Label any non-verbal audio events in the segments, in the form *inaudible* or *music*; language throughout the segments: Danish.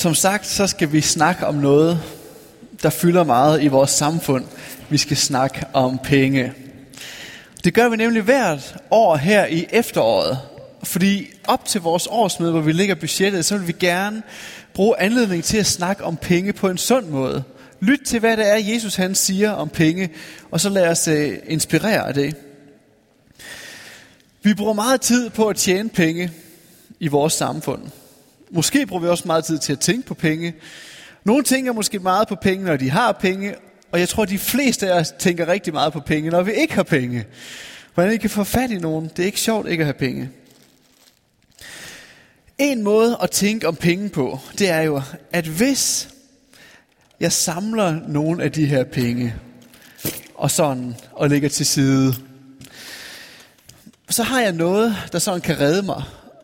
Som sagt, så skal vi snakke om noget, der fylder meget i vores samfund. Vi skal snakke om penge. Det gør vi nemlig hvert år her i efteråret. Fordi op til vores årsmøde, hvor vi lægger budgettet, så vil vi gerne bruge anledning til at snakke om penge på en sund måde. Lyt til, hvad det er, Jesus han siger om penge, og så lad os uh, inspirere af det. Vi bruger meget tid på at tjene penge i vores samfund. Måske bruger vi også meget tid til at tænke på penge. Nogle tænker måske meget på penge, når de har penge, og jeg tror, de fleste af os tænker rigtig meget på penge, når vi ikke har penge. Hvordan vi kan få fat i nogen, det er ikke sjovt ikke at have penge. En måde at tænke om penge på, det er jo, at hvis jeg samler nogle af de her penge, og sådan, og lægger til side, så har jeg noget, der sådan kan redde mig,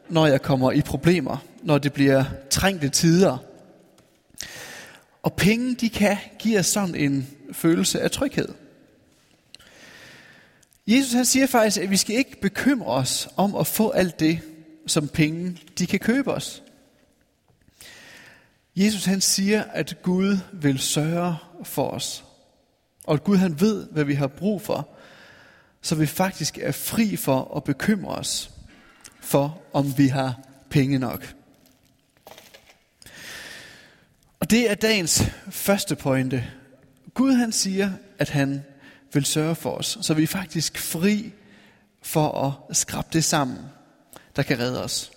når jeg kommer i problemer, når det bliver trængte tider. Og penge, de kan give os sådan en følelse af tryghed. Jesus han siger faktisk, at vi skal ikke bekymre os om at få alt det, som penge de kan købe os. Jesus han siger, at Gud vil sørge for os. Og at Gud han ved, hvad vi har brug for, så vi faktisk er fri for at bekymre os for, om vi har penge nok. Og det er dagens første pointe. Gud han siger, at han vil sørge for os, så vi er faktisk fri for at skrabe det sammen, der kan redde os.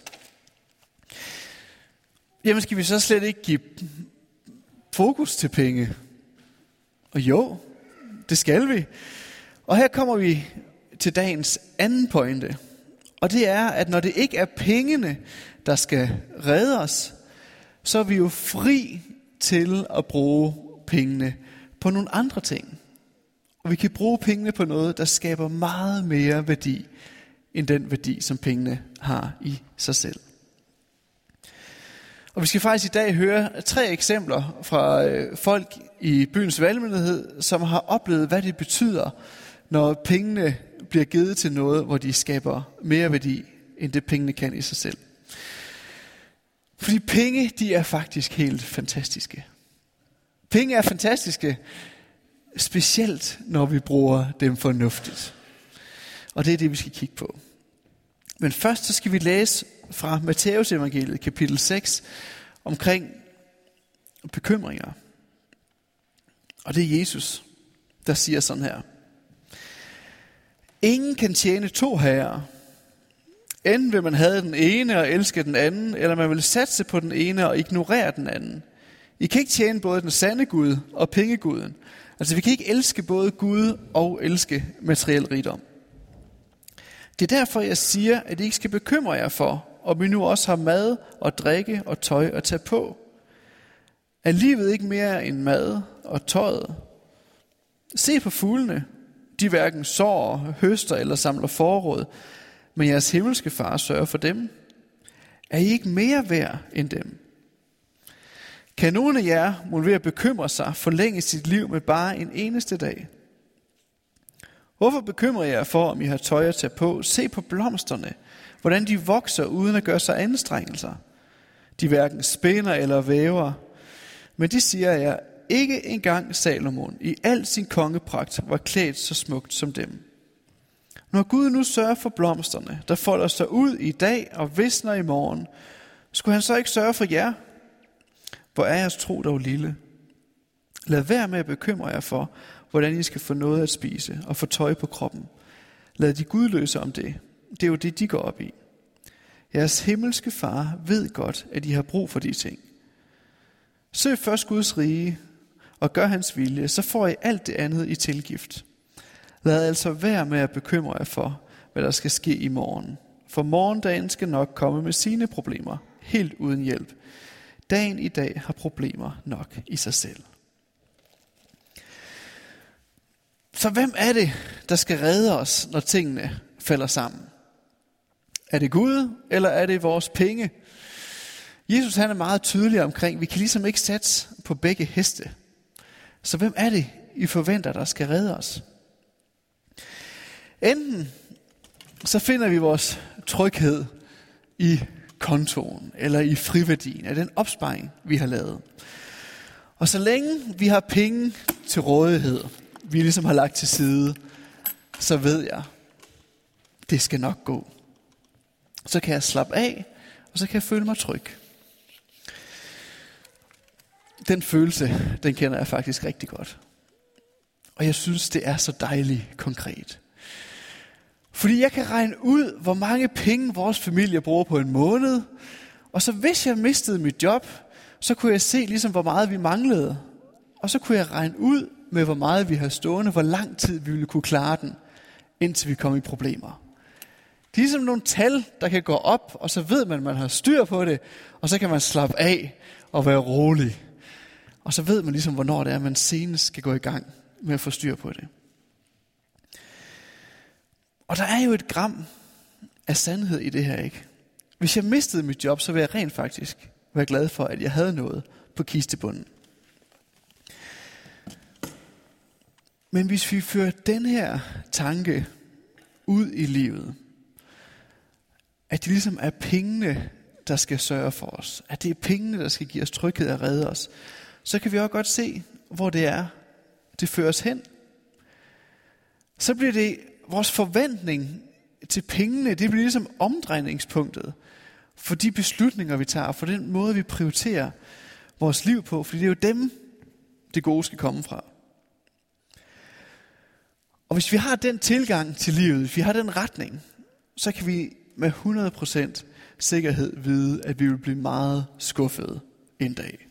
Jamen skal vi så slet ikke give fokus til penge? Og jo, det skal vi. Og her kommer vi til dagens anden pointe. Og det er, at når det ikke er pengene, der skal redde os, så er vi jo fri til at bruge pengene på nogle andre ting. Og vi kan bruge pengene på noget, der skaber meget mere værdi, end den værdi, som pengene har i sig selv. Og vi skal faktisk i dag høre tre eksempler fra øh, folk i byens valgmyndighed, som har oplevet, hvad det betyder, når pengene bliver givet til noget, hvor de skaber mere værdi, end det pengene kan i sig selv. Fordi penge, de er faktisk helt fantastiske. Penge er fantastiske, specielt når vi bruger dem fornuftigt. Og det er det, vi skal kigge på. Men først så skal vi læse fra Matteus evangeliet, kapitel 6, omkring bekymringer. Og det er Jesus, der siger sådan her. Ingen kan tjene to herrer. Enten vil man have den ene og elske den anden, eller man vil satse på den ene og ignorere den anden. I kan ikke tjene både den sande Gud og pengeguden. Altså vi kan ikke elske både Gud og elske materiel rigdom. Det er derfor, jeg siger, at I ikke skal bekymre jer for, om vi nu også har mad og drikke og tøj at tage på. Er livet ikke mere end mad og tøjet? Se på fuglene. De hverken sår, høster eller samler forråd, men jeres himmelske far sørger for dem. Er I ikke mere værd end dem? Kan nogen af jer, må ved at bekymre sig, forlænge sit liv med bare en eneste dag? Hvorfor bekymrer jeg jer for, om I har tøj at tage på? Se på blomsterne, hvordan de vokser uden at gøre sig anstrengelser. De hverken spænder eller væver. Men det siger jeg, ikke engang Salomon i al sin kongepragt var klædt så smukt som dem. Når Gud nu sørger for blomsterne, der folder sig ud i dag og visner i morgen, skulle han så ikke sørge for jer? Hvor er jeres tro dog lille? Lad være med at bekymre jer for, hvordan I skal få noget at spise og få tøj på kroppen. Lad de gudløse om det. Det er jo det, de går op i. Jeres himmelske far ved godt, at I har brug for de ting. Søg først Guds rige og gør hans vilje, så får I alt det andet i tilgift. Lad altså være med at bekymre jer for, hvad der skal ske i morgen. For morgendagen skal nok komme med sine problemer, helt uden hjælp. Dagen i dag har problemer nok i sig selv. Så hvem er det, der skal redde os, når tingene falder sammen? Er det Gud, eller er det vores penge? Jesus han er meget tydelig omkring, vi kan ligesom ikke sætte på begge heste. Så hvem er det, I forventer, der skal redde os? Enten så finder vi vores tryghed i kontoen, eller i friværdien af den opsparing, vi har lavet. Og så længe vi har penge til rådighed, vi ligesom har lagt til side, så ved jeg, det skal nok gå. Så kan jeg slappe af, og så kan jeg føle mig tryg. Den følelse, den kender jeg faktisk rigtig godt. Og jeg synes, det er så dejligt konkret. Fordi jeg kan regne ud, hvor mange penge vores familie bruger på en måned. Og så hvis jeg mistede mit job, så kunne jeg se ligesom, hvor meget vi manglede. Og så kunne jeg regne ud med, hvor meget vi har stående, hvor lang tid vi ville kunne klare den, indtil vi kom i problemer. Det er ligesom nogle tal, der kan gå op, og så ved man, at man har styr på det, og så kan man slappe af og være rolig. Og så ved man ligesom, hvornår det er, man senest skal gå i gang med at få styr på det. Og der er jo et gram af sandhed i det her, ikke? Hvis jeg mistede mit job, så ville jeg rent faktisk være glad for, at jeg havde noget på kistebunden. Men hvis vi fører den her tanke ud i livet, at det ligesom er pengene, der skal sørge for os, at det er pengene, der skal give os tryghed og redde os, så kan vi også godt se, hvor det er, det fører os hen. Så bliver det vores forventning til pengene, det bliver ligesom omdrejningspunktet for de beslutninger, vi tager, for den måde, vi prioriterer vores liv på, fordi det er jo dem, det gode skal komme fra. Og hvis vi har den tilgang til livet, hvis vi har den retning, så kan vi med 100% sikkerhed vide, at vi vil blive meget skuffede en dag.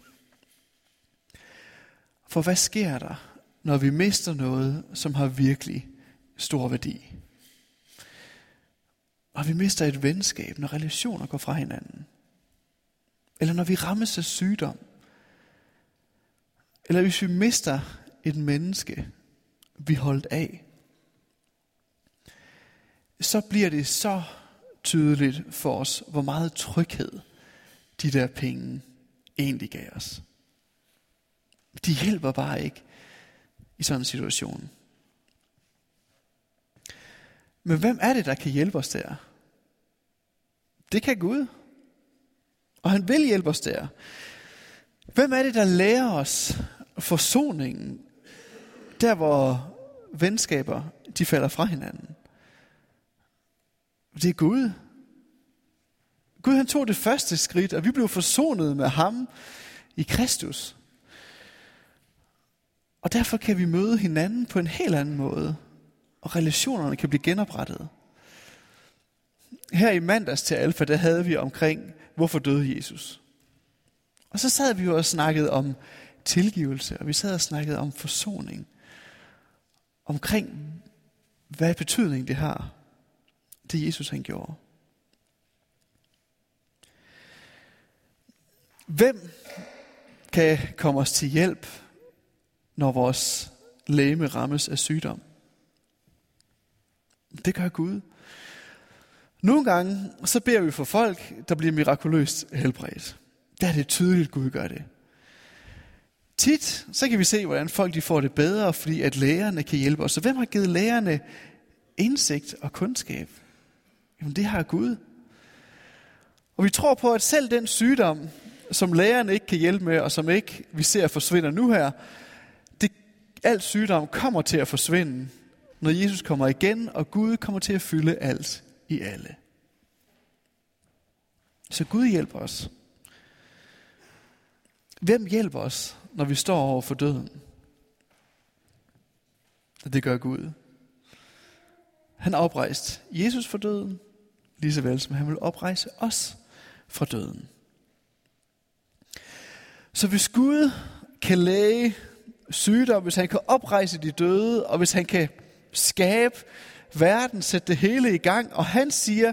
For hvad sker der, når vi mister noget, som har virkelig stor værdi? Når vi mister et venskab, når relationer går fra hinanden. Eller når vi rammes af sygdom. Eller hvis vi mister et menneske, vi holdt af. Så bliver det så tydeligt for os, hvor meget tryghed de der penge egentlig gav os. De hjælper bare ikke i sådan en situation. Men hvem er det, der kan hjælpe os der? Det kan Gud. Og han vil hjælpe os der. Hvem er det, der lærer os forsoningen, der hvor venskaber de falder fra hinanden? Det er Gud. Gud han tog det første skridt, og vi blev forsonet med ham i Kristus. Og derfor kan vi møde hinanden på en helt anden måde, og relationerne kan blive genoprettet. Her i mandags til Alfa, der havde vi omkring, hvorfor døde Jesus? Og så sad vi jo og snakkede om tilgivelse, og vi sad og snakkede om forsoning. Omkring, hvad betydning det har, det Jesus han gjorde. Hvem kan komme os til hjælp, når vores læme rammes af sygdom? Det gør Gud. Nogle gange, så beder vi for folk, der bliver mirakuløst helbredt. Der er det tydeligt, at Gud gør det. Tit, så kan vi se, hvordan folk de får det bedre, fordi at lægerne kan hjælpe os. Så hvem har givet lægerne indsigt og kundskab? Jamen det har Gud. Og vi tror på, at selv den sygdom, som lægerne ikke kan hjælpe med, og som ikke vi ser forsvinder nu her, det, alt sygdom kommer til at forsvinde, når Jesus kommer igen, og Gud kommer til at fylde alt i alle. Så Gud hjælper os. Hvem hjælper os, når vi står over for døden? Det gør Gud. Han oprejst Jesus for døden, lige så vel som han vil oprejse os fra døden. Så hvis Gud kan læge sygdom, hvis han kan oprejse de døde, og hvis han kan skabe verden, sætte det hele i gang, og han siger,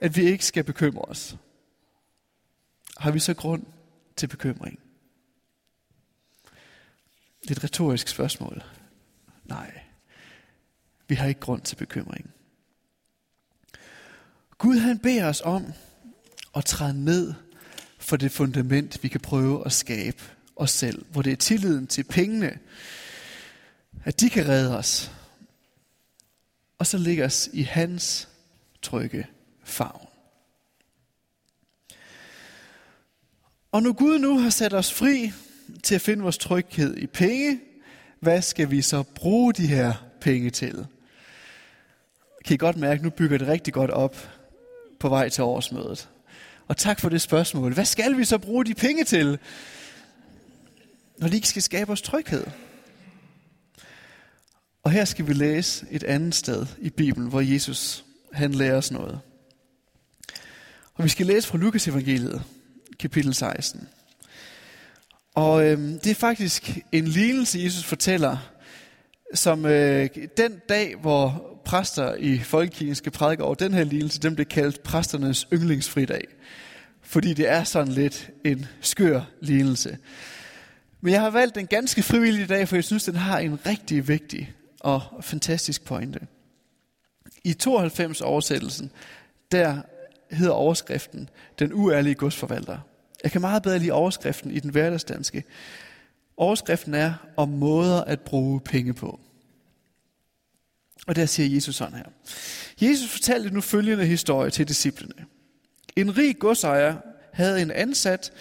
at vi ikke skal bekymre os. Har vi så grund til bekymring? Det er et retorisk spørgsmål. Nej, vi har ikke grund til bekymring. Gud han beder os om at træde ned for det fundament, vi kan prøve at skabe os selv, hvor det er tilliden til pengene, at de kan redde os, og så ligger os i hans trygge favn. Og når Gud nu har sat os fri til at finde vores tryghed i penge, hvad skal vi så bruge de her penge til? Kan I godt mærke, at nu bygger det rigtig godt op på vej til årsmødet. Og tak for det spørgsmål. Hvad skal vi så bruge de penge til, når de ikke skal skabe os tryghed? Og her skal vi læse et andet sted i Bibelen, hvor Jesus han lærer os noget. Og vi skal læse fra Lukas evangeliet, kapitel 16. Og øhm, det er faktisk en lignelse, Jesus fortæller, som øh, den dag, hvor præster i folkekirken skal prædike over den her lignelse, den blev kaldt præsternes yndlingsfridag. Fordi det er sådan lidt en skør lignelse. Men jeg har valgt en ganske frivillig dag, for jeg synes, den har en rigtig vigtig og fantastisk pointe. I 92 oversættelsen, der hedder overskriften Den uærlige godsforvalter. Jeg kan meget bedre lide overskriften i den hverdagsdanske. Overskriften er om måder at bruge penge på. Og der siger Jesus sådan her. Jesus fortalte nu følgende historie til disciplene. En rig godsejer havde en ansat,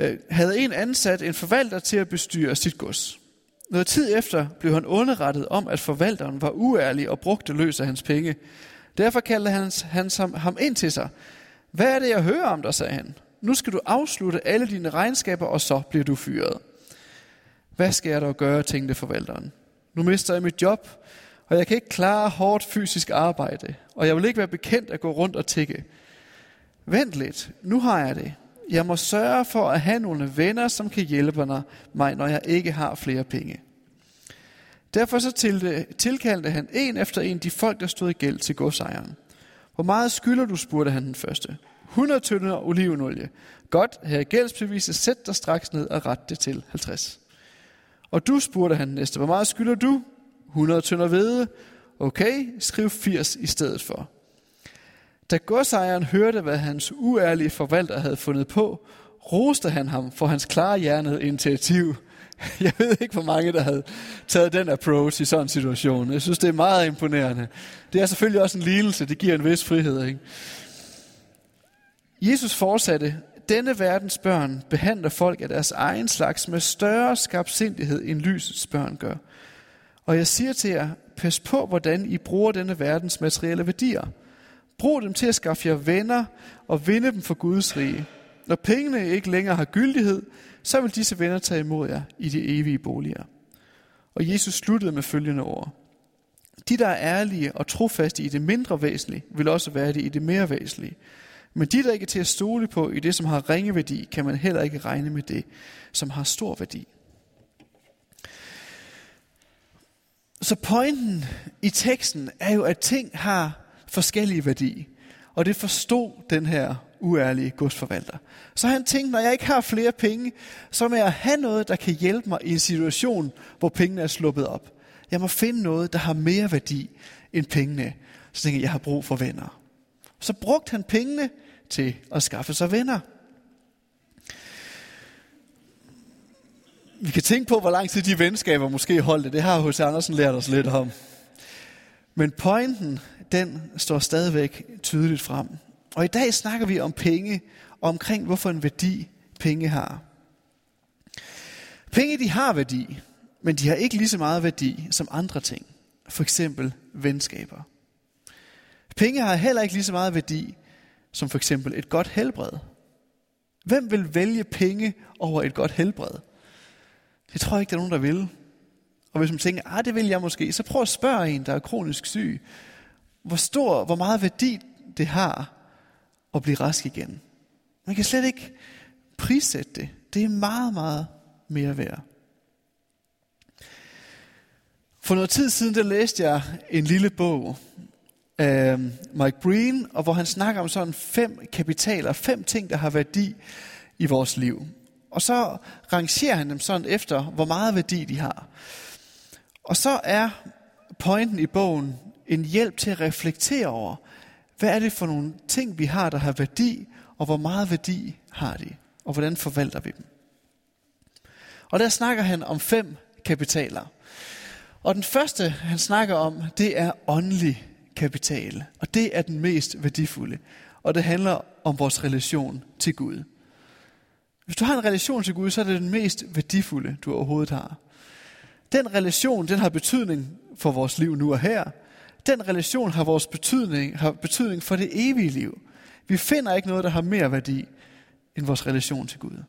øh, havde en ansat en forvalter til at bestyre sit gods. Noget tid efter blev han underrettet om, at forvalteren var uærlig og brugte løs af hans penge. Derfor kaldte han, han ham ind til sig. Hvad er det, jeg hører om dig, sagde han. Nu skal du afslutte alle dine regnskaber, og så bliver du fyret. Hvad skal jeg dog gøre, tænkte forvalteren. Nu mister jeg mit job, og jeg kan ikke klare hårdt fysisk arbejde, og jeg vil ikke være bekendt at gå rundt og tikke. Vent lidt, nu har jeg det. Jeg må sørge for at have nogle venner, som kan hjælpe mig, når jeg ikke har flere penge. Derfor så til, tilkaldte han en efter en de folk, der stod i gæld til godsejeren. Hvor meget skylder du, spurgte han den første. 100 tønder olivenolie. Godt, her er gældsbeviset, sæt dig straks ned og ret det til 50. Og du, spurgte han næste, hvor meget skylder du? 100 tønder hvede. Okay, skriv 80 i stedet for. Da godsejeren hørte, hvad hans uærlige forvalter havde fundet på, roste han ham for hans klarhjernede initiativ. *laughs* Jeg ved ikke, hvor mange, der havde taget den approach i sådan en situation. Jeg synes, det er meget imponerende. Det er selvfølgelig også en lidelse, Det giver en vis frihed. Ikke? Jesus fortsatte, denne verdens børn behandler folk af deres egen slags med større skabsindighed, end lysets børn gør. Og jeg siger til jer, pas på, hvordan I bruger denne verdens materielle værdier. Brug dem til at skaffe jer venner og vinde dem for Guds rige. Når pengene ikke længere har gyldighed, så vil disse venner tage imod jer i de evige boliger. Og Jesus sluttede med følgende ord. De, der er ærlige og trofaste i det mindre væsentlige, vil også være det i det mere væsentlige. Men de, der ikke er til at stole på i det, som har ringe værdi, kan man heller ikke regne med det, som har stor værdi. Så pointen i teksten er jo, at ting har forskellige værdi. Og det forstod den her uærlige godsforvalter. Så han tænkte, når jeg ikke har flere penge, så må jeg have noget, der kan hjælpe mig i en situation, hvor pengene er sluppet op. Jeg må finde noget, der har mere værdi end pengene. Så tænkte jeg, jeg har brug for venner. Så brugte han pengene til at skaffe sig venner. Vi kan tænke på, hvor lang tid de venskaber måske holdt. Det har H.C. Andersen lært os lidt om. Men pointen, den står stadigvæk tydeligt frem. Og i dag snakker vi om penge, og omkring hvorfor en værdi penge har. Penge, de har værdi, men de har ikke lige så meget værdi som andre ting. For eksempel venskaber. Penge har heller ikke lige så meget værdi som for eksempel et godt helbred. Hvem vil vælge penge over et godt helbred? Det tror jeg ikke, der er nogen, der vil. Og hvis man tænker, ah, det vil jeg måske, så prøv at spørge en, der er kronisk syg, hvor stor, hvor meget værdi det har at blive rask igen. Man kan slet ikke prissætte det. Det er meget, meget mere værd. For noget tid siden, der læste jeg en lille bog af Mike Breen, og hvor han snakker om sådan fem kapitaler, fem ting, der har værdi i vores liv. Og så rangerer han dem sådan efter, hvor meget værdi de har. Og så er pointen i bogen en hjælp til at reflektere over, hvad er det for nogle ting, vi har, der har værdi, og hvor meget værdi har de, og hvordan forvalter vi dem. Og der snakker han om fem kapitaler. Og den første, han snakker om, det er åndelig kapital. Og det er den mest værdifulde. Og det handler om vores relation til Gud. Hvis du har en relation til Gud, så er det den mest værdifulde, du overhovedet har. Den relation, den har betydning for vores liv nu og her. Den relation har vores betydning, har betydning for det evige liv. Vi finder ikke noget, der har mere værdi end vores relation til Gud.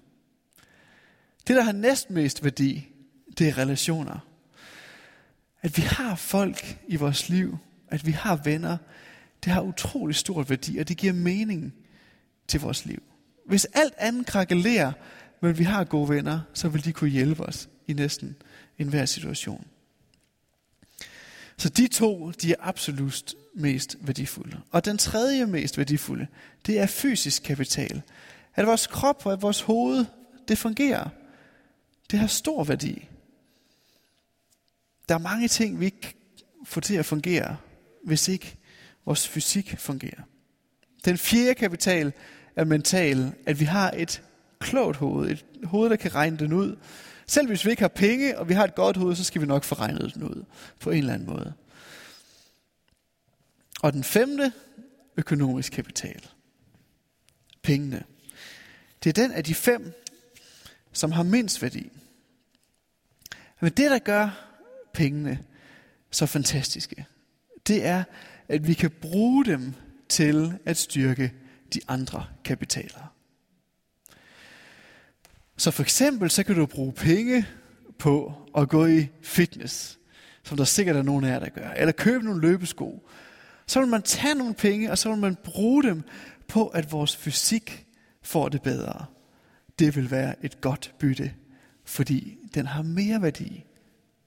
Det, der har næstmest værdi, det er relationer. At vi har folk i vores liv, at vi har venner, det har utrolig stor værdi, og det giver mening til vores liv. Hvis alt andet krakelerer, men vi har gode venner, så vil de kunne hjælpe os i næsten enhver situation. Så de to, de er absolut mest værdifulde. Og den tredje mest værdifulde, det er fysisk kapital. At vores krop og at vores hoved, det fungerer. Det har stor værdi. Der er mange ting, vi ikke får til at fungere, hvis ikke vores fysik fungerer. Den fjerde kapital er mental, at vi har et klogt hoved, et hoved, der kan regne den ud. Selv hvis vi ikke har penge, og vi har et godt hoved, så skal vi nok få regnet den ud på en eller anden måde. Og den femte, økonomisk kapital. Pengene. Det er den af de fem, som har mindst værdi. Men det, der gør pengene så fantastiske, det er, at vi kan bruge dem til at styrke de andre kapitaler. Så for eksempel, så kan du bruge penge på at gå i fitness, som der sikkert er nogen af jer, der gør, eller købe nogle løbesko. Så vil man tage nogle penge, og så vil man bruge dem på, at vores fysik får det bedre. Det vil være et godt bytte, fordi den har mere værdi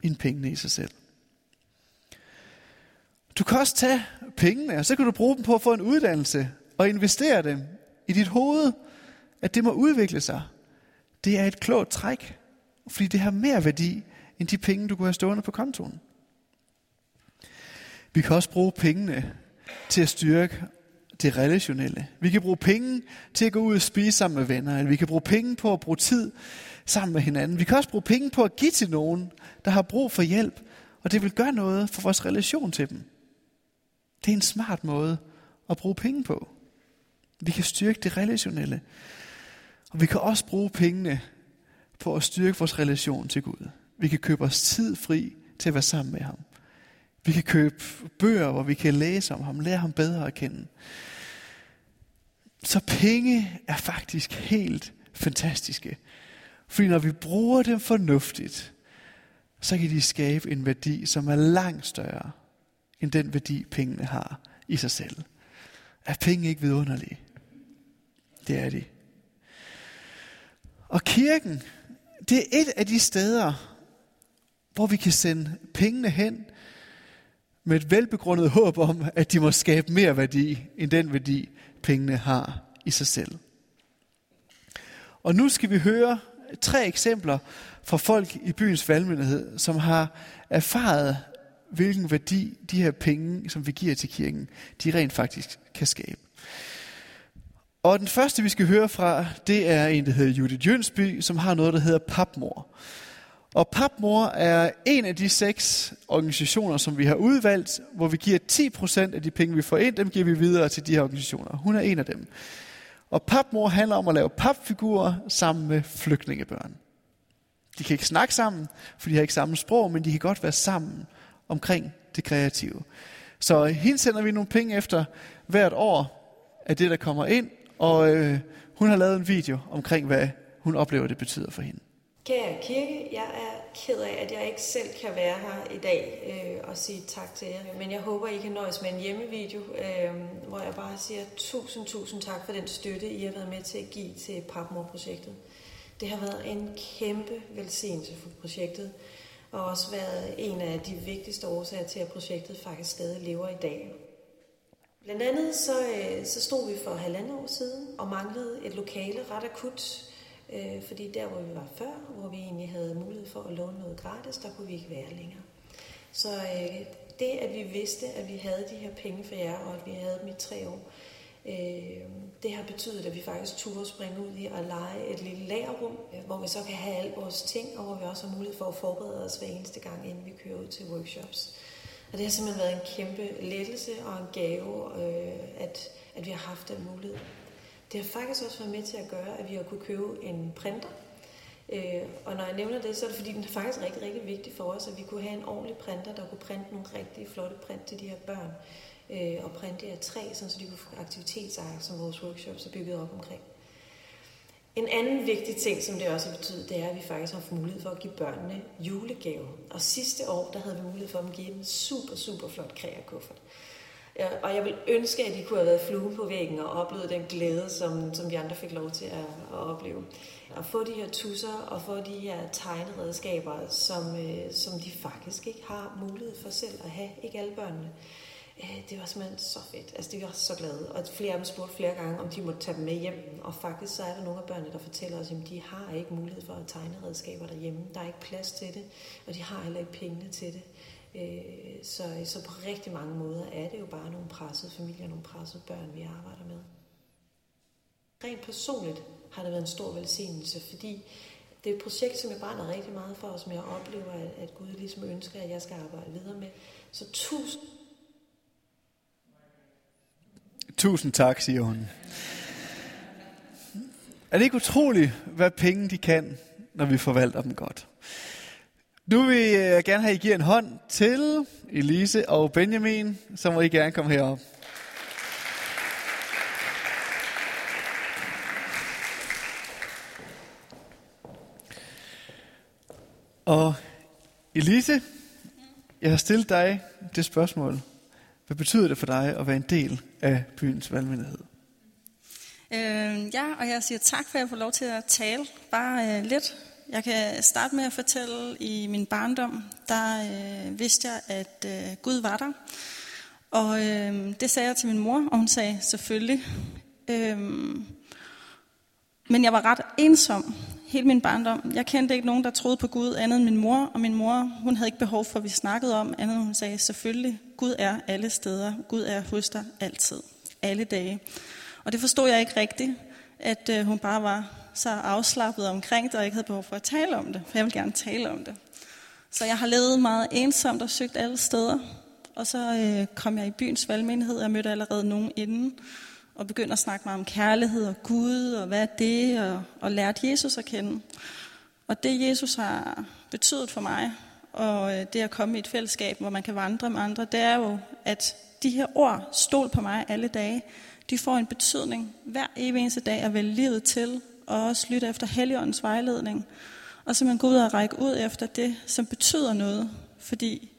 end pengene i sig selv. Du kan også tage pengene, og så kan du bruge dem på at få en uddannelse og investere dem i dit hoved, at det må udvikle sig. Det er et klogt træk, fordi det har mere værdi end de penge, du kunne have stående på kontoen. Vi kan også bruge pengene til at styrke det relationelle. Vi kan bruge penge til at gå ud og spise sammen med venner, eller vi kan bruge penge på at bruge tid sammen med hinanden. Vi kan også bruge penge på at give til nogen, der har brug for hjælp, og det vil gøre noget for vores relation til dem. Det er en smart måde at bruge penge på. Vi kan styrke det relationelle. Og vi kan også bruge pengene på at styrke vores relation til Gud. Vi kan købe os tid fri til at være sammen med ham. Vi kan købe bøger, hvor vi kan læse om ham, lære ham bedre at kende. Så penge er faktisk helt fantastiske. Fordi når vi bruger dem fornuftigt, så kan de skabe en værdi, som er langt større end den værdi, pengene har i sig selv. Er penge ikke vidunderlige? Det er de. Kirken, det er et af de steder, hvor vi kan sende pengene hen med et velbegrundet håb om, at de må skabe mere værdi end den værdi, pengene har i sig selv. Og nu skal vi høre tre eksempler fra folk i byens valgmyndighed, som har erfaret, hvilken værdi de her penge, som vi giver til kirken, de rent faktisk kan skabe. Og den første, vi skal høre fra, det er en, der hedder Judith Jønsby, som har noget, der hedder Papmor. Og Papmor er en af de seks organisationer, som vi har udvalgt, hvor vi giver 10% af de penge, vi får ind, dem giver vi videre til de her organisationer. Hun er en af dem. Og Papmor handler om at lave papfigurer sammen med flygtningebørn. De kan ikke snakke sammen, for de har ikke samme sprog, men de kan godt være sammen omkring det kreative. Så hende sender vi nogle penge efter hvert år af det, der kommer ind, og øh, hun har lavet en video omkring, hvad hun oplever, det betyder for hende. Kære kirke, jeg er ked af, at jeg ikke selv kan være her i dag øh, og sige tak til jer. Men jeg håber, I kan nøjes med en hjemmevideo, øh, hvor jeg bare siger tusind, tusind tak for den støtte, I har været med til at give til Papmor-projektet. Det har været en kæmpe velsignelse for projektet, og også været en af de vigtigste årsager til, at projektet faktisk stadig lever i dag. Blandt andet så, øh, så stod vi for halvandet år siden og manglede et lokale ret akut, øh, fordi der hvor vi var før, hvor vi egentlig havde mulighed for at låne noget gratis, der kunne vi ikke være længere. Så øh, det at vi vidste, at vi havde de her penge for jer, og at vi havde dem i tre år, øh, det har betydet, at vi faktisk turde springe ud i at lege et lille lagerrum, øh, hvor vi så kan have alle vores ting, og hvor vi også har mulighed for at forberede os hver eneste gang, inden vi kører ud til workshops. Og det har simpelthen været en kæmpe lettelse og en gave, øh, at, at vi har haft den mulighed. Det har faktisk også været med til at gøre, at vi har kunne købe en printer. Øh, og når jeg nævner det, så er det fordi, den er faktisk rigtig, rigtig vigtig for os, at vi kunne have en ordentlig printer, der kunne printe nogle rigtig flotte print til de her børn. Øh, og printe af træ, så de kunne få aktivitetsark, som vores workshops er bygget op omkring. En anden vigtig ting, som det også har betydet, det er, at vi faktisk har haft mulighed for at give børnene julegaver. Og sidste år, der havde vi mulighed for at give dem en super, super flot kreakuffert. Og jeg vil ønske, at de kunne have været flue på væggen og oplevet den glæde, som, som vi andre fik lov til at, at opleve. At få de her tusser og få de her tegneredskaber, som, øh, som de faktisk ikke har mulighed for selv at have. Ikke alle børnene. Øh, det var simpelthen så fedt. Altså, de var så glade. Og flere af dem spurgte flere gange, om de måtte tage dem med hjem. Og faktisk så er der nogle af børnene, der fortæller os, at de har ikke mulighed for at tegne redskaber derhjemme. Der er ikke plads til det, og de har heller ikke pengene til det. Øh, så, så på rigtig mange måder er det jo bare nogle pressede familier, nogle pressede børn, vi arbejder med. Rent personligt har det været en stor velsignelse, fordi det er et projekt, som jeg brænder rigtig meget for, og som jeg oplever, at, at Gud ligesom ønsker, at jeg skal arbejde videre med. Så tusind Tusind tak, siger hun. Er det ikke utroligt, hvad penge de kan, når vi forvalter dem godt? Nu vil jeg gerne have, at I giver en hånd til Elise og Benjamin, så må I gerne komme herop. Og Elise, jeg har stillet dig det spørgsmål. Hvad betyder det for dig at være en del af byens valgmyndighed? Øh, ja, og jeg siger tak for, at jeg får lov til at tale bare øh, lidt. Jeg kan starte med at fortælle, i min barndom, der øh, vidste jeg, at øh, Gud var der. Og øh, det sagde jeg til min mor, og hun sagde selvfølgelig. Øh, men jeg var ret ensom hele min barndom. Jeg kendte ikke nogen, der troede på Gud andet end min mor, og min mor, hun havde ikke behov for, at vi snakkede om andet, hun sagde, selvfølgelig, Gud er alle steder. Gud er hos dig altid, alle dage. Og det forstod jeg ikke rigtigt, at øh, hun bare var så afslappet omkring det, og ikke havde behov for at tale om det, for jeg vil gerne tale om det. Så jeg har levet meget ensomt og søgt alle steder. Og så øh, kom jeg i byens valgmenighed, og jeg mødte allerede nogen inden, og begyndte at snakke meget om kærlighed og Gud, og hvad er det, og, og lærte Jesus at kende. Og det Jesus har betydet for mig, og øh, det at komme i et fællesskab, hvor man kan vandre med andre, det er jo, at de her ord, stol på mig alle dage, de får en betydning hver evig eneste dag at vælge livet til, og også lytte efter Helligåndens vejledning, og så man går ud og række ud efter det, som betyder noget. Fordi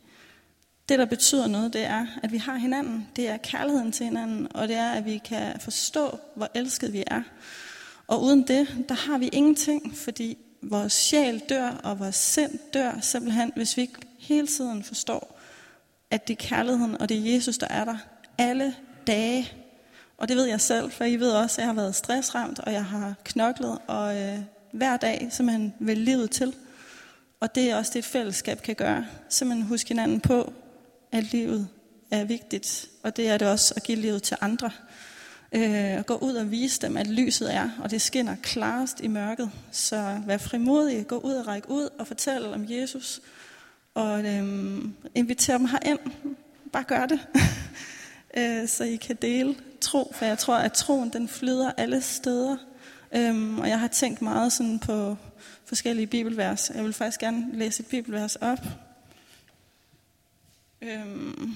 det, der betyder noget, det er, at vi har hinanden. Det er kærligheden til hinanden, og det er, at vi kan forstå, hvor elsket vi er. Og uden det, der har vi ingenting, fordi vores sjæl dør, og vores sind dør simpelthen, hvis vi ikke hele tiden forstår, at det er kærligheden, og det er Jesus, der er der alle dage. Og det ved jeg selv, for I ved også, at jeg har været stressramt, og jeg har knoklet, og øh, hver dag simpelthen vil livet til. Og det er også det, et fællesskab kan gøre. Simpelthen huske hinanden på, at livet er vigtigt, og det er det også at give livet til andre. Øh, gå ud og vise dem, at lyset er, og det skinner klarest i mørket. Så vær frimodig, gå ud og række ud og fortæl om Jesus, og øh, inviter dem herind. Bare gør det, *laughs* øh, så I kan dele tro, for jeg tror, at troen den flyder alle steder. Øh, og jeg har tænkt meget sådan på forskellige bibelvers. Jeg vil faktisk gerne læse et bibelvers op. Øhm,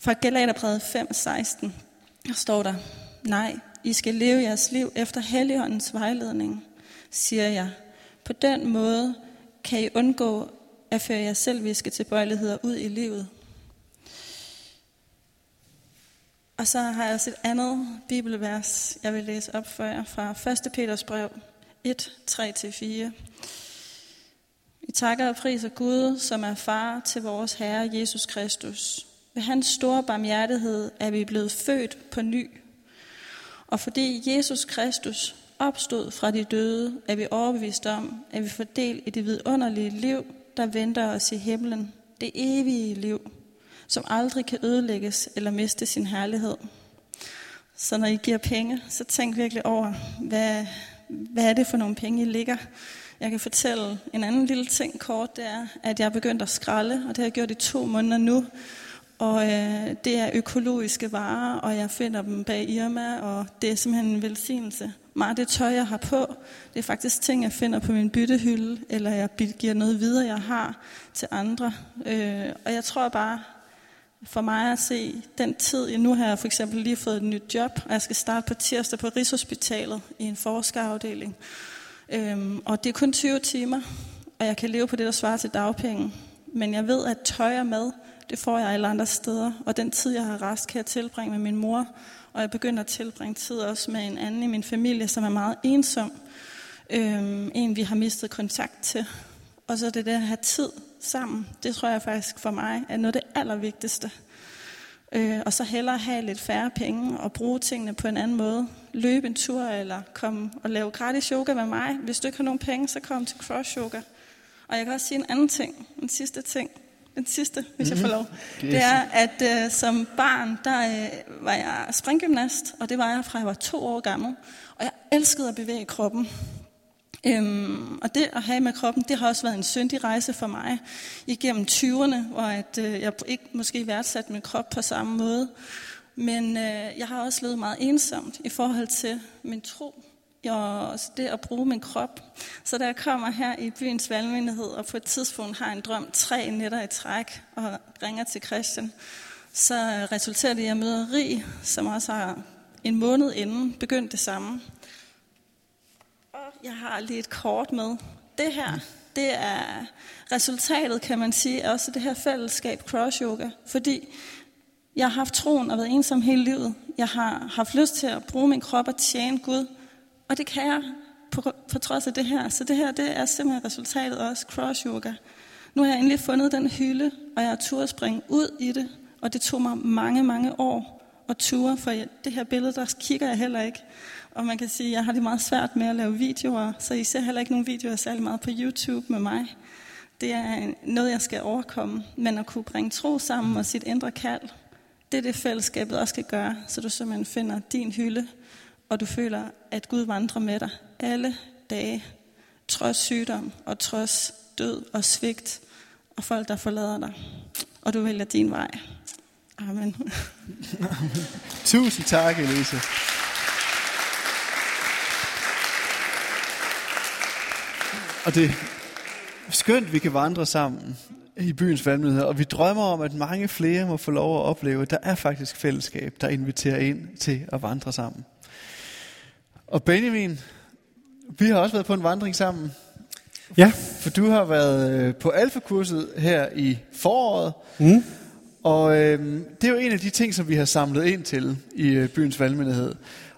fra Galaterbrevet 5:16 der står der, nej, I skal leve jeres liv efter Helligåndens vejledning, siger jeg. På den måde kan I undgå at føre jer selviske tilbøjeligheder ud i livet. Og så har jeg også et andet bibelvers, jeg vil læse op for jer fra 1. Peters brev 1, 3-4. Takker og priser Gud, som er far til vores Herre Jesus Kristus. Ved hans store barmhjertighed er vi blevet født på ny. Og fordi Jesus Kristus opstod fra de døde, er vi overbevist om, at vi får del i det vidunderlige liv, der venter os i himlen. Det evige liv, som aldrig kan ødelægges eller miste sin herlighed. Så når I giver penge, så tænk virkelig over, hvad, hvad er det for nogle penge, I ligger jeg kan fortælle en anden lille ting kort, det er, at jeg er begyndt at skralde, og det har jeg gjort i to måneder nu. Og øh, det er økologiske varer, og jeg finder dem bag Irma, og det er simpelthen en velsignelse. Meget det tøj, jeg har på, det er faktisk ting, jeg finder på min byttehylde, eller jeg giver noget videre, jeg har til andre. Øh, og jeg tror bare, for mig at se den tid, nu har jeg for eksempel lige fået et nyt job, og jeg skal starte på tirsdag på Rigshospitalet i en forskerafdeling. Øhm, og det er kun 20 timer, og jeg kan leve på det, der svarer til dagpenge. Men jeg ved, at tøj og mad, det får jeg alle andre steder. Og den tid, jeg har rest, kan jeg tilbringe med min mor. Og jeg begynder at tilbringe tid også med en anden i min familie, som er meget ensom. Øhm, en, vi har mistet kontakt til. Og så det der at have tid sammen, det tror jeg faktisk for mig er noget af det allervigtigste. Øh, og så hellere have lidt færre penge og bruge tingene på en anden måde. Løbe en tur eller komme og lave gratis yoga med mig. Hvis du ikke har nogen penge, så kom til cross yoga. Og jeg kan også sige en anden ting, en sidste ting. Den sidste, hvis mm-hmm. jeg får mhm. lov. Det er, at uh, som barn, der uh, var jeg springgymnast, og det var jeg fra jeg var to år gammel. Og jeg elskede at bevæge kroppen. Øhm, og det at have med kroppen, det har også været en syndig rejse for mig igennem 20'erne, hvor at, øh, jeg ikke måske værdsat min krop på samme måde. Men øh, jeg har også levet meget ensomt i forhold til min tro og det at bruge min krop. Så da jeg kommer her i byens valgmyndighed, og på et tidspunkt har en drøm tre nætter i træk, og ringer til Christian, så resulterer det i, at jeg møder Rig, som også har en måned inden begyndt det samme. Jeg har lige et kort med. Det her, det er resultatet, kan man sige, af også det her fællesskab cross yoga. Fordi jeg har haft troen og været ensom hele livet. Jeg har haft lyst til at bruge min krop og tjene Gud. Og det kan jeg på, på trods af det her. Så det her, det er simpelthen resultatet også cross yoga. Nu har jeg endelig fundet den hylde, og jeg har turde springe ud i det. Og det tog mig mange, mange år at ture, for det her billede, der kigger jeg heller ikke. Og man kan sige, at jeg har det meget svært med at lave videoer, så I ser heller ikke nogen videoer særlig meget på YouTube med mig. Det er noget, jeg skal overkomme. Men at kunne bringe tro sammen og sit indre kald, det er det fællesskabet også skal gøre, så du simpelthen finder din hylde, og du føler, at Gud vandrer med dig alle dage, trods sygdom og trods død og svigt og folk, der forlader dig. Og du vælger din vej. Amen. *laughs* Tusind tak, Elise. Og det er skønt, vi kan vandre sammen i byens valgmyndighed, og vi drømmer om, at mange flere må få lov at opleve, at der er faktisk fællesskab, der inviterer ind til at vandre sammen. Og Benjamin, vi har også været på en vandring sammen. Ja. For du har været øh, på alfakurset her i foråret. Mm. Og øh, det er jo en af de ting, som vi har samlet ind til i øh, byens valgmyndighed.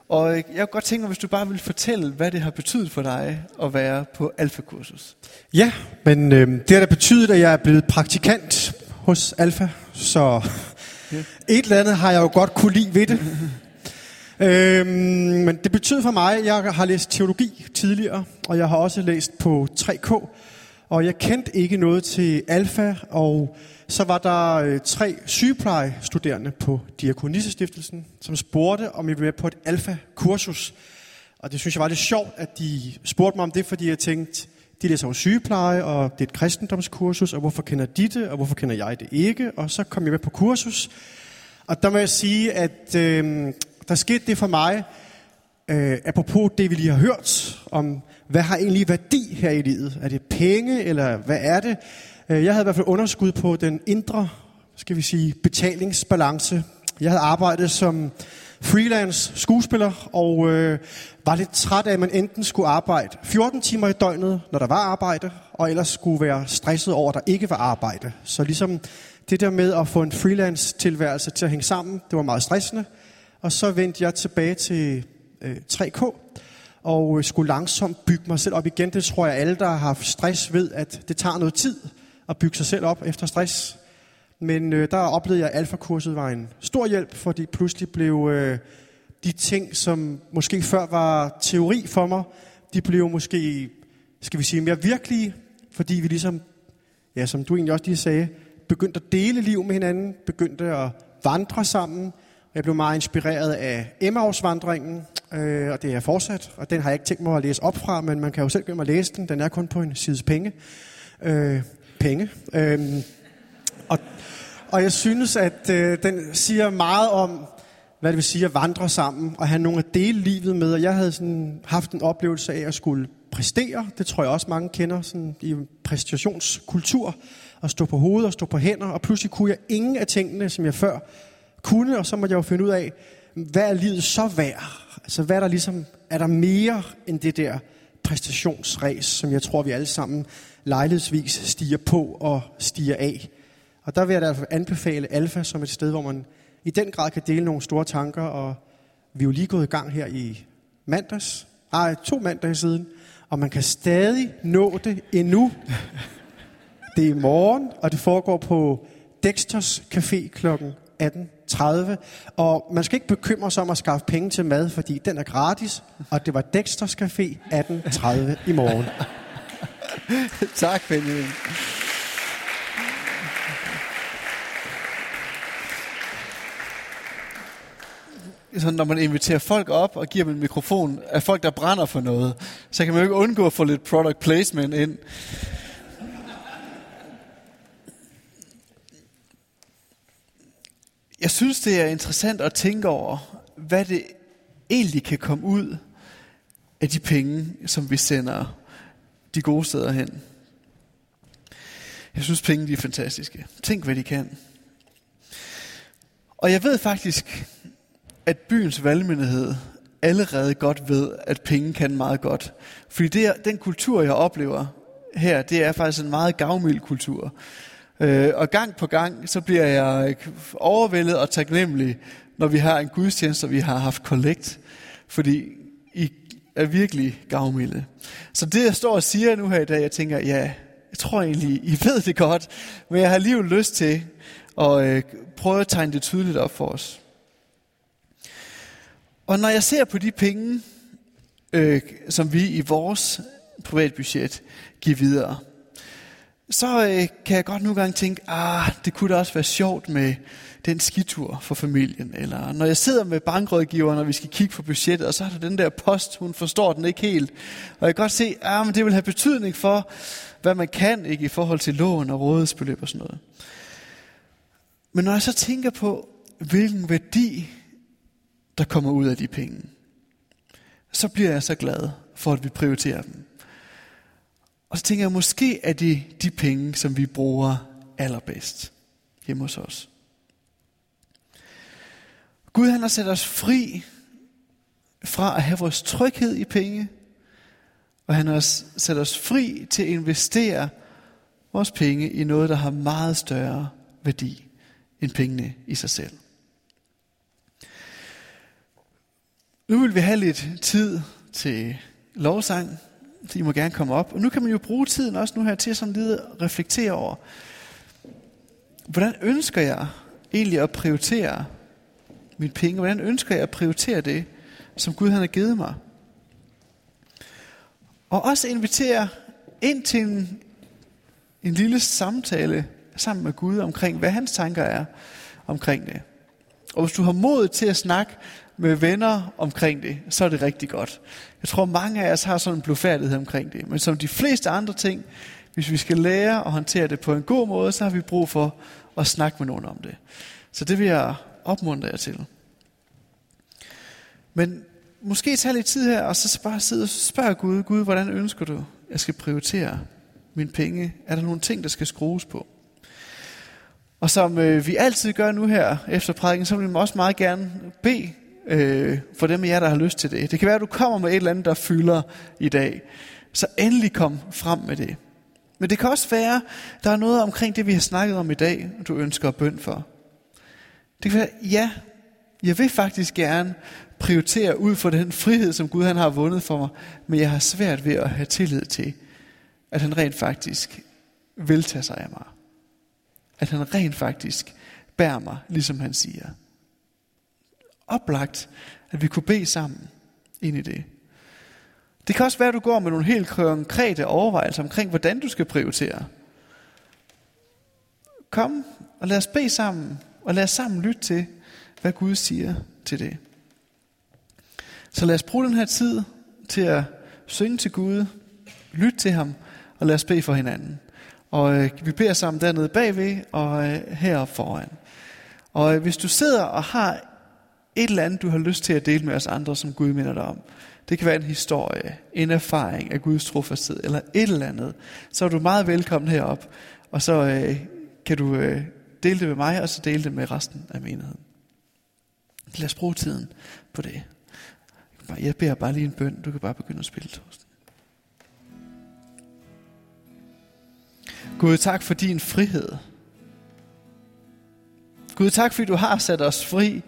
Og jeg kunne godt tænke mig, hvis du bare vil fortælle, hvad det har betydet for dig at være på Alfa-kursus. Ja, men øh, det har da betydet, at jeg er blevet praktikant hos Alfa, så ja. et eller andet har jeg jo godt kunne lide ved det. *laughs* øhm, men det betyder for mig, at jeg har læst teologi tidligere, og jeg har også læst på 3K, og jeg kendte ikke noget til Alfa, og så var der øh, tre sygeplejestuderende på Diakonissestiftelsen, som spurgte, om jeg ville med på et alfa-kursus. Og det synes jeg var lidt sjovt, at de spurgte mig om det, fordi jeg tænkte, de læser jo sygepleje, og det er et kristendomskursus, og hvorfor kender de det, og hvorfor kender jeg det ikke? Og så kom jeg med på kursus. Og der må jeg sige, at øh, der skete det for mig, øh, apropos det, vi lige har hørt, om hvad har egentlig værdi her i livet? Er det penge, eller hvad er det? Øh, jeg havde i hvert fald underskud på den indre, skal vi sige, betalingsbalance. Jeg havde arbejdet som freelance skuespiller, og øh, var lidt træt af, at man enten skulle arbejde 14 timer i døgnet, når der var arbejde, og ellers skulle være stresset over, at der ikke var arbejde. Så ligesom det der med at få en freelance-tilværelse til at hænge sammen, det var meget stressende. Og så vendte jeg tilbage til øh, 3K, og øh, skulle langsomt bygge mig selv op igen. Det tror jeg alle, der har haft stress, ved, at det tager noget tid at bygge sig selv op efter stress. Men øh, der oplevede jeg, at alfakurset var en stor hjælp, fordi pludselig blev øh, de ting, som måske før var teori for mig, de blev måske, skal vi sige, mere virkelige, fordi vi ligesom, ja, som du egentlig også lige sagde, begyndte at dele liv med hinanden, begyndte at vandre sammen. Jeg blev meget inspireret af Emmausvandringen, øh, og det er jeg fortsat, og den har jeg ikke tænkt mig at læse op fra, men man kan jo selv gå at læse den. Den er kun på en sides penge. Øh, penge. Øh, og, og jeg synes, at øh, den siger meget om, hvad det vil sige at vandre sammen og have nogle at dele livet med. Og jeg havde sådan haft en oplevelse af at skulle præstere. Det tror jeg også mange kender sådan i præstationskultur. At stå på hovedet og stå på hænder. Og pludselig kunne jeg ingen af tingene, som jeg før kunne. Og så måtte jeg jo finde ud af, hvad er livet så værd? Altså hvad er der ligesom, er der mere end det der præstationsræs, som jeg tror, vi alle sammen lejlighedsvis stiger på og stiger af. Og der vil jeg da anbefale Alfa som et sted, hvor man i den grad kan dele nogle store tanker, og vi er jo lige gået i gang her i mandags, nej, to mandage siden, og man kan stadig nå det endnu. Det er i morgen, og det foregår på Dexters Café kl. 30. Og man skal ikke bekymre sig om at skaffe penge til mad, fordi den er gratis, og det var Dexters Café 18.30 i morgen. *laughs* tak, Benjamin. så når man inviterer folk op og giver dem en mikrofon af folk, der brænder for noget, så kan man jo ikke undgå at få lidt product placement ind. Jeg synes, det er interessant at tænke over, hvad det egentlig kan komme ud af de penge, som vi sender de gode steder hen. Jeg synes, penge de er fantastiske. Tænk, hvad de kan. Og jeg ved faktisk, at byens valgmyndighed allerede godt ved, at penge kan meget godt. Fordi det er, den kultur, jeg oplever her, det er faktisk en meget gavmild kultur. Øh, og gang på gang, så bliver jeg øh, overvældet og taknemmelig, når vi har en gudstjeneste, og vi har haft kollekt. Fordi I er virkelig gavmilde. Så det, jeg står og siger nu her i dag, jeg tænker, ja, jeg tror egentlig, I *laughs* ved det godt, men jeg har alligevel lyst til at øh, prøve at tegne det tydeligt op for os. Og når jeg ser på de penge, øh, som vi i vores privatbudget giver videre, så øh, kan jeg godt nogle gange tænke, ah, det kunne da også være sjovt med den skitur for familien. Eller når jeg sidder med bankrådgiveren, og vi skal kigge på budgettet, og så er der den der post, hun forstår den ikke helt. Og jeg kan godt se, ah, men det vil have betydning for, hvad man kan ikke i forhold til lån og rådighedsbeløb og sådan noget. Men når jeg så tænker på, hvilken værdi der kommer ud af de penge, så bliver jeg så glad for, at vi prioriterer dem. Og så tænker jeg, måske er det de penge, som vi bruger allerbedst hjemme hos os. Gud han har sat os fri fra at have vores tryghed i penge, og han har sat os fri til at investere vores penge i noget, der har meget større værdi end pengene i sig selv. Nu vil vi have lidt tid til lovsang, så I må gerne komme op. Og nu kan man jo bruge tiden også nu her til sådan lidt at reflektere over, hvordan ønsker jeg egentlig at prioritere mine penge? Hvordan ønsker jeg at prioritere det, som Gud han har givet mig? Og også invitere ind til en, en lille samtale sammen med Gud omkring, hvad hans tanker er omkring det. Og hvis du har mod til at snakke med venner omkring det, så er det rigtig godt. Jeg tror, mange af os har sådan en blufærdighed omkring det. Men som de fleste andre ting, hvis vi skal lære at håndtere det på en god måde, så har vi brug for at snakke med nogen om det. Så det vil jeg opmuntre jer til. Men måske tage lidt tid her, og så bare sidde og spørge Gud, Gud, hvordan ønsker du, jeg skal prioritere mine penge? Er der nogle ting, der skal skrues på? Og som øh, vi altid gør nu her efter prædiken, så vil vi også meget gerne bede øh, for dem af jer, der har lyst til det. Det kan være, at du kommer med et eller andet, der fylder i dag. Så endelig kom frem med det. Men det kan også være, der er noget omkring det, vi har snakket om i dag, du ønsker bøn for. Det kan være, ja, jeg vil faktisk gerne prioritere ud for den frihed, som Gud han har vundet for mig, men jeg har svært ved at have tillid til, at han rent faktisk vil tage sig af mig. At han rent faktisk bærer mig, ligesom han siger oplagt, at vi kunne bede sammen ind i det. Det kan også være, at du går med nogle helt konkrete overvejelser omkring, hvordan du skal prioritere. Kom og lad os bede sammen, og lad os sammen lytte til, hvad Gud siger til det. Så lad os bruge den her tid til at synge til Gud, lytte til ham, og lad os bede for hinanden. Og øh, vi beder sammen dernede bagved og øh, her foran. Og øh, hvis du sidder og har et eller andet, du har lyst til at dele med os andre, som Gud minder dig om, det kan være en historie, en erfaring af Guds trofasthed, eller et eller andet, så er du meget velkommen herop, og så øh, kan du øh, dele det med mig, og så dele det med resten af menigheden. Lad os bruge tiden på det. Jeg beder bare lige en bøn, du kan bare begynde at spille, Torsten. Gud, tak for din frihed. Gud, tak fordi du har sat os fri.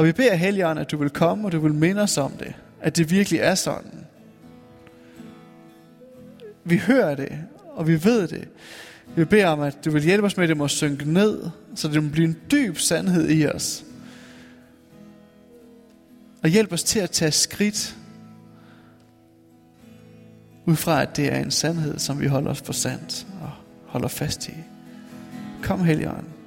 Og vi beder Helligånd, at du vil komme, og du vil minde os om det. At det virkelig er sådan. Vi hører det, og vi ved det. Vi beder om, at du vil hjælpe os med, at det må synke ned, så det må blive en dyb sandhed i os. Og hjælp os til at tage skridt ud fra, at det er en sandhed, som vi holder os for sandt og holder fast i. Kom, Helligånden.